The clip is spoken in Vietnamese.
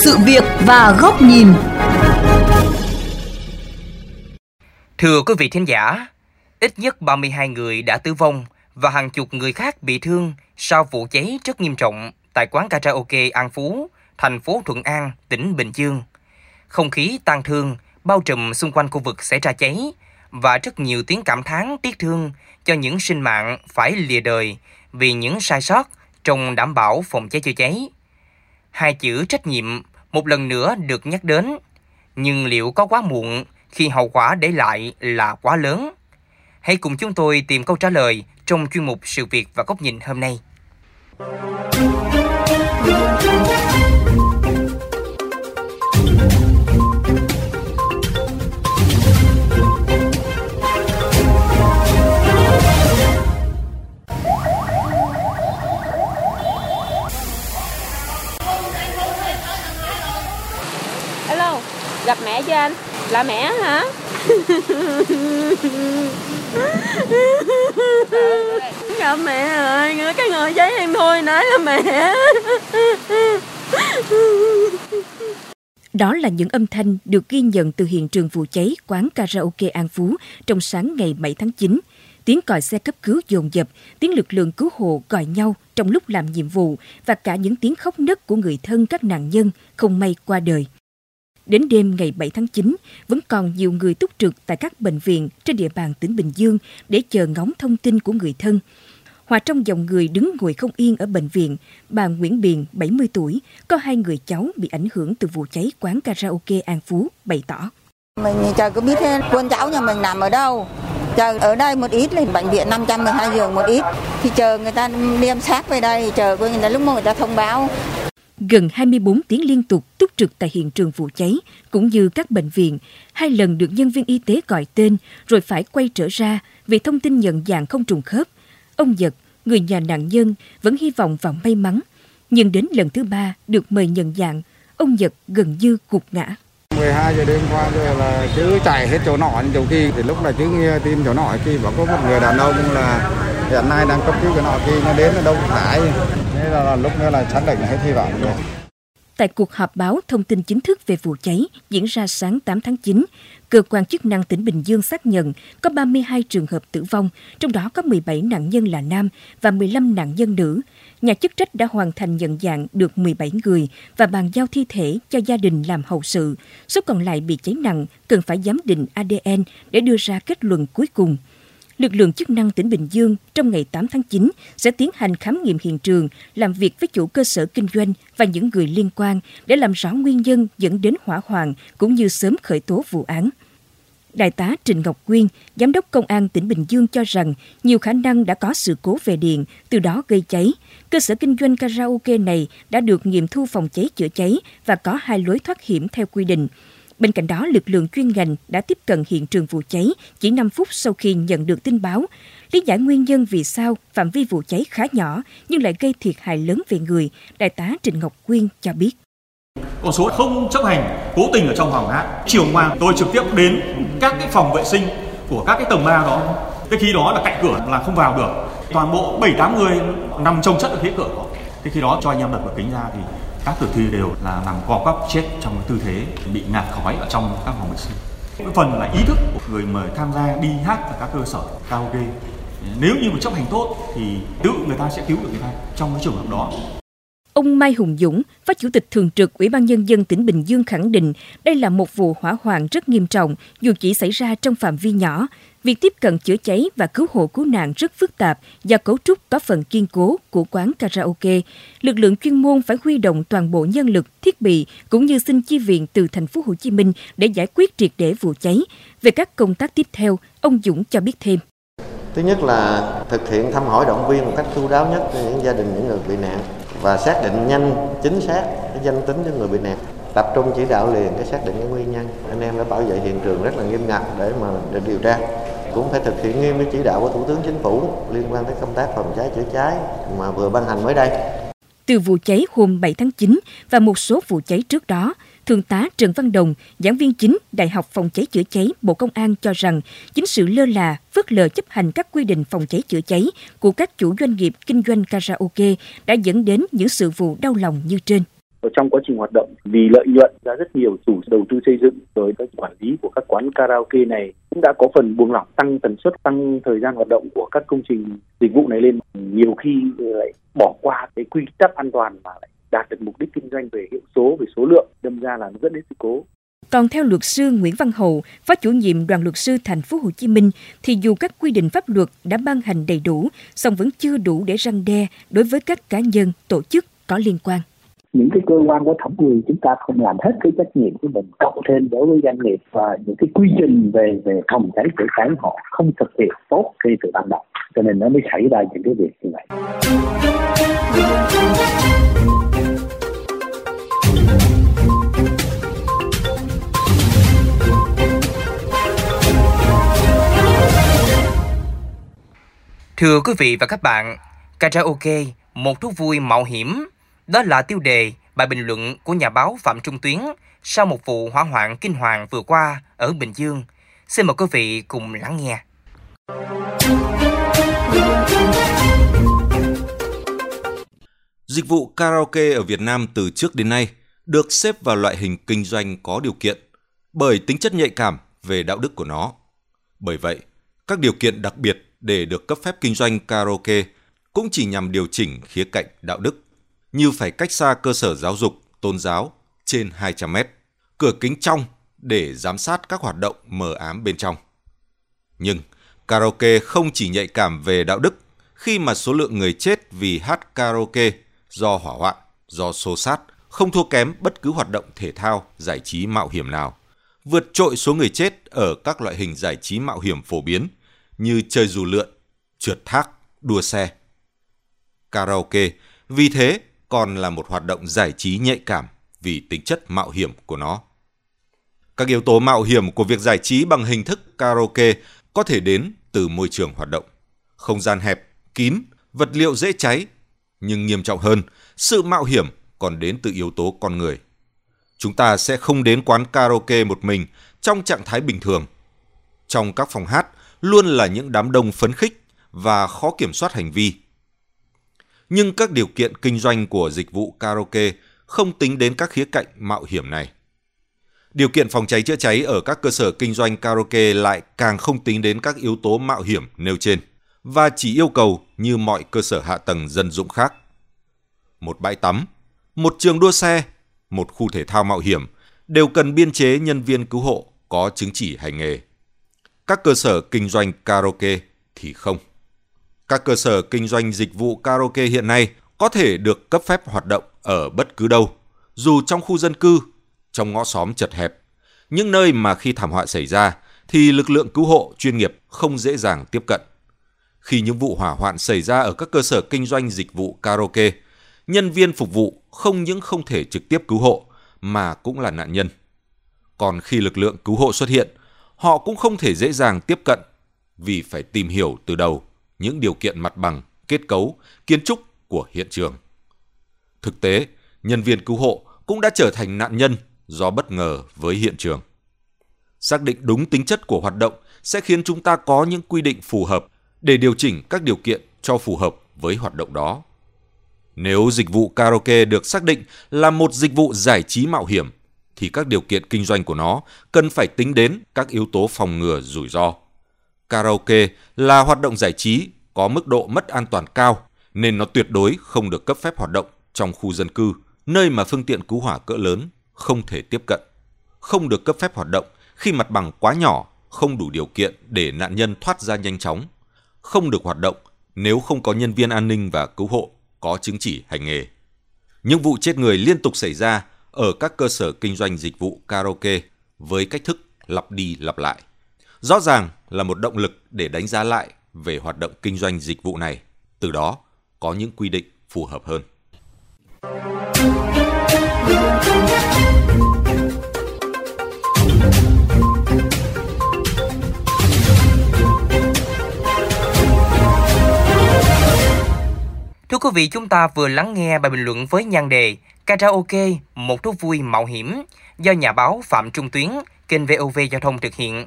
sự việc và góc nhìn. Thưa quý vị thính giả, ít nhất 32 người đã tử vong và hàng chục người khác bị thương sau vụ cháy rất nghiêm trọng tại quán karaoke An Phú, thành phố Thuận An, tỉnh Bình Dương. Không khí tang thương bao trùm xung quanh khu vực xảy ra cháy và rất nhiều tiếng cảm thán tiếc thương cho những sinh mạng phải lìa đời vì những sai sót trong đảm bảo phòng cháy chữa cháy. Hai chữ trách nhiệm một lần nữa được nhắc đến, nhưng liệu có quá muộn khi hậu quả để lại là quá lớn? Hãy cùng chúng tôi tìm câu trả lời trong chuyên mục Sự việc và góc nhìn hôm nay. Là mẹ hả? gặp mẹ rồi, cái người giấy em thôi nói là mẹ. Đó là những âm thanh được ghi nhận từ hiện trường vụ cháy quán karaoke An Phú trong sáng ngày 7 tháng 9. Tiếng còi xe cấp cứu dồn dập, tiếng lực lượng cứu hộ gọi nhau trong lúc làm nhiệm vụ và cả những tiếng khóc nấc của người thân các nạn nhân không may qua đời. Đến đêm ngày 7 tháng 9, vẫn còn nhiều người túc trực tại các bệnh viện trên địa bàn tỉnh Bình Dương để chờ ngóng thông tin của người thân. Hòa trong dòng người đứng ngồi không yên ở bệnh viện, bà Nguyễn Biền, 70 tuổi, có hai người cháu bị ảnh hưởng từ vụ cháy quán karaoke An Phú, bày tỏ. Mình chờ có biết thế, con cháu nhà mình nằm ở đâu. Chờ ở đây một ít lên bệnh viện 512 giường một ít. Thì chờ người ta đem xác về đây, chờ người ta lúc mà người ta thông báo. Gần 24 tiếng liên tục túc trực tại hiện trường vụ cháy, cũng như các bệnh viện, hai lần được nhân viên y tế gọi tên rồi phải quay trở ra vì thông tin nhận dạng không trùng khớp. Ông Giật, người nhà nạn nhân, vẫn hy vọng vào may mắn. Nhưng đến lần thứ ba được mời nhận dạng, ông Giật gần như gục ngã. 12 giờ đêm qua rồi là chứ chạy hết chỗ nọ chỗ kia thì lúc là chứ nghe tin chỗ nọ kia bảo có một người đàn ông là hiện nay đang cấp cứu cái nọ kia nó đến ở đâu phải nên là, là lúc nữa là xác định hết hy vọng rồi Tại cuộc họp báo thông tin chính thức về vụ cháy diễn ra sáng 8 tháng 9, cơ quan chức năng tỉnh Bình Dương xác nhận có 32 trường hợp tử vong, trong đó có 17 nạn nhân là nam và 15 nạn nhân nữ. Nhà chức trách đã hoàn thành nhận dạng được 17 người và bàn giao thi thể cho gia đình làm hậu sự. Số còn lại bị cháy nặng cần phải giám định ADN để đưa ra kết luận cuối cùng lực lượng chức năng tỉnh Bình Dương trong ngày 8 tháng 9 sẽ tiến hành khám nghiệm hiện trường, làm việc với chủ cơ sở kinh doanh và những người liên quan để làm rõ nguyên nhân dẫn đến hỏa hoạn cũng như sớm khởi tố vụ án. Đại tá Trịnh Ngọc Quyên, Giám đốc Công an tỉnh Bình Dương cho rằng nhiều khả năng đã có sự cố về điện, từ đó gây cháy. Cơ sở kinh doanh karaoke này đã được nghiệm thu phòng cháy chữa cháy và có hai lối thoát hiểm theo quy định. Bên cạnh đó, lực lượng chuyên ngành đã tiếp cận hiện trường vụ cháy chỉ 5 phút sau khi nhận được tin báo. Lý giải nguyên nhân vì sao phạm vi vụ cháy khá nhỏ nhưng lại gây thiệt hại lớn về người, Đại tá Trịnh Ngọc Quyên cho biết. Con số không chấp hành cố tình ở trong phòng hát. Chiều qua tôi trực tiếp đến các cái phòng vệ sinh của các cái tầng 3 đó. Cái khi đó là cạnh cửa là không vào được. Toàn bộ 7 8 người nằm trong chất ở phía cửa đó. Cái khi đó cho anh em đập cửa kính ra thì các tử thi đều là nằm co quắp chết trong cái tư thế bị ngạt khói ở trong các phòng vệ sinh. Cái phần là ý thức của người mời tham gia đi hát ở các cơ sở karaoke. Nếu như mà chấp hành tốt thì tự người ta sẽ cứu được người ta trong cái trường hợp đó. Ông Mai Hùng Dũng, Phó Chủ tịch Thường trực Ủy ban Nhân dân tỉnh Bình Dương khẳng định đây là một vụ hỏa hoạn rất nghiêm trọng dù chỉ xảy ra trong phạm vi nhỏ. Việc tiếp cận chữa cháy và cứu hộ cứu nạn rất phức tạp do cấu trúc có phần kiên cố của quán karaoke. Lực lượng chuyên môn phải huy động toàn bộ nhân lực, thiết bị cũng như xin chi viện từ thành phố Hồ Chí Minh để giải quyết triệt để vụ cháy. Về các công tác tiếp theo, ông Dũng cho biết thêm. Thứ nhất là thực hiện thăm hỏi động viên một cách chu đáo nhất cho những gia đình những người bị nạn và xác định nhanh chính xác cái danh tính cho người bị nạn tập trung chỉ đạo liền để xác định cái nguyên nhân. Anh em đã bảo vệ hiện trường rất là nghiêm ngặt để mà để điều tra. Cũng phải thực hiện nghiêm cái chỉ đạo của thủ tướng chính phủ liên quan tới công tác phòng cháy chữa cháy mà vừa ban hành mới đây. Từ vụ cháy hôm 7 tháng 9 và một số vụ cháy trước đó, Thượng tá Trần Văn Đồng, giảng viên chính Đại học Phòng cháy chữa cháy Bộ Công an cho rằng chính sự lơ là, phớt lờ chấp hành các quy định phòng cháy chữa cháy của các chủ doanh nghiệp kinh doanh karaoke đã dẫn đến những sự vụ đau lòng như trên ở trong quá trình hoạt động vì lợi nhuận ra rất nhiều chủ đầu tư xây dựng rồi các quản lý của các quán karaoke này cũng đã có phần buông lỏng tăng tần suất tăng thời gian hoạt động của các công trình dịch vụ này lên. Nhiều khi lại bỏ qua cái quy tắc an toàn mà lại đạt được mục đích kinh doanh về hiệu số về số lượng đâm ra là nó dẫn đến sự cố. Còn theo luật sư Nguyễn Văn Hậu, phó chủ nhiệm đoàn luật sư thành phố Hồ Chí Minh, thì dù các quy định pháp luật đã ban hành đầy đủ, song vẫn chưa đủ để răng đe đối với các cá nhân, tổ chức có liên quan những cái cơ quan có thẩm quyền chúng ta không làm hết cái trách nhiệm của mình cộng thêm đối với doanh nghiệp và những cái quy trình về về phòng cháy chữa cháy họ không thực hiện tốt khi từ ban đầu. Cho nên nó mới xảy ra những cái việc như vậy. Thưa quý vị và các bạn, karaoke, một thú vui mạo hiểm, đó là tiêu đề bài bình luận của nhà báo Phạm Trung Tuyến sau một vụ hỏa hoạn kinh hoàng vừa qua ở Bình Dương. Xin mời quý vị cùng lắng nghe. Dịch vụ karaoke ở Việt Nam từ trước đến nay được xếp vào loại hình kinh doanh có điều kiện bởi tính chất nhạy cảm về đạo đức của nó. Bởi vậy, các điều kiện đặc biệt để được cấp phép kinh doanh karaoke cũng chỉ nhằm điều chỉnh khía cạnh đạo đức, như phải cách xa cơ sở giáo dục, tôn giáo trên 200 mét, cửa kính trong để giám sát các hoạt động mờ ám bên trong. Nhưng karaoke không chỉ nhạy cảm về đạo đức khi mà số lượng người chết vì hát karaoke do hỏa hoạn, do xô sát không thua kém bất cứ hoạt động thể thao, giải trí mạo hiểm nào, vượt trội số người chết ở các loại hình giải trí mạo hiểm phổ biến như chơi dù lượn, trượt thác, đua xe. Karaoke vì thế còn là một hoạt động giải trí nhạy cảm vì tính chất mạo hiểm của nó. Các yếu tố mạo hiểm của việc giải trí bằng hình thức karaoke có thể đến từ môi trường hoạt động, không gian hẹp, kín, vật liệu dễ cháy, nhưng nghiêm trọng hơn, sự mạo hiểm còn đến từ yếu tố con người. Chúng ta sẽ không đến quán karaoke một mình trong trạng thái bình thường. Trong các phòng hát luôn là những đám đông phấn khích và khó kiểm soát hành vi. Nhưng các điều kiện kinh doanh của dịch vụ karaoke không tính đến các khía cạnh mạo hiểm này. Điều kiện phòng cháy chữa cháy ở các cơ sở kinh doanh karaoke lại càng không tính đến các yếu tố mạo hiểm nêu trên và chỉ yêu cầu như mọi cơ sở hạ tầng dân dụng khác. Một bãi tắm, một trường đua xe, một khu thể thao mạo hiểm đều cần biên chế nhân viên cứu hộ có chứng chỉ hành nghề. Các cơ sở kinh doanh karaoke thì không. Các cơ sở kinh doanh dịch vụ karaoke hiện nay có thể được cấp phép hoạt động ở bất cứ đâu, dù trong khu dân cư, trong ngõ xóm chật hẹp, những nơi mà khi thảm họa xảy ra thì lực lượng cứu hộ chuyên nghiệp không dễ dàng tiếp cận. Khi những vụ hỏa hoạn xảy ra ở các cơ sở kinh doanh dịch vụ karaoke, nhân viên phục vụ không những không thể trực tiếp cứu hộ mà cũng là nạn nhân. Còn khi lực lượng cứu hộ xuất hiện, họ cũng không thể dễ dàng tiếp cận vì phải tìm hiểu từ đầu những điều kiện mặt bằng, kết cấu, kiến trúc của hiện trường. Thực tế, nhân viên cứu hộ cũng đã trở thành nạn nhân do bất ngờ với hiện trường. Xác định đúng tính chất của hoạt động sẽ khiến chúng ta có những quy định phù hợp để điều chỉnh các điều kiện cho phù hợp với hoạt động đó. Nếu dịch vụ karaoke được xác định là một dịch vụ giải trí mạo hiểm thì các điều kiện kinh doanh của nó cần phải tính đến các yếu tố phòng ngừa rủi ro. Karaoke là hoạt động giải trí có mức độ mất an toàn cao nên nó tuyệt đối không được cấp phép hoạt động trong khu dân cư, nơi mà phương tiện cứu hỏa cỡ lớn không thể tiếp cận. Không được cấp phép hoạt động khi mặt bằng quá nhỏ, không đủ điều kiện để nạn nhân thoát ra nhanh chóng. Không được hoạt động nếu không có nhân viên an ninh và cứu hộ có chứng chỉ hành nghề. Những vụ chết người liên tục xảy ra ở các cơ sở kinh doanh dịch vụ karaoke với cách thức lặp đi lặp lại. Rõ ràng là một động lực để đánh giá lại về hoạt động kinh doanh dịch vụ này, từ đó có những quy định phù hợp hơn. Thưa quý vị, chúng ta vừa lắng nghe bài bình luận với nhan đề Karaoke, một thú vui mạo hiểm do nhà báo Phạm Trung Tuyến, kênh VOV Giao thông thực hiện.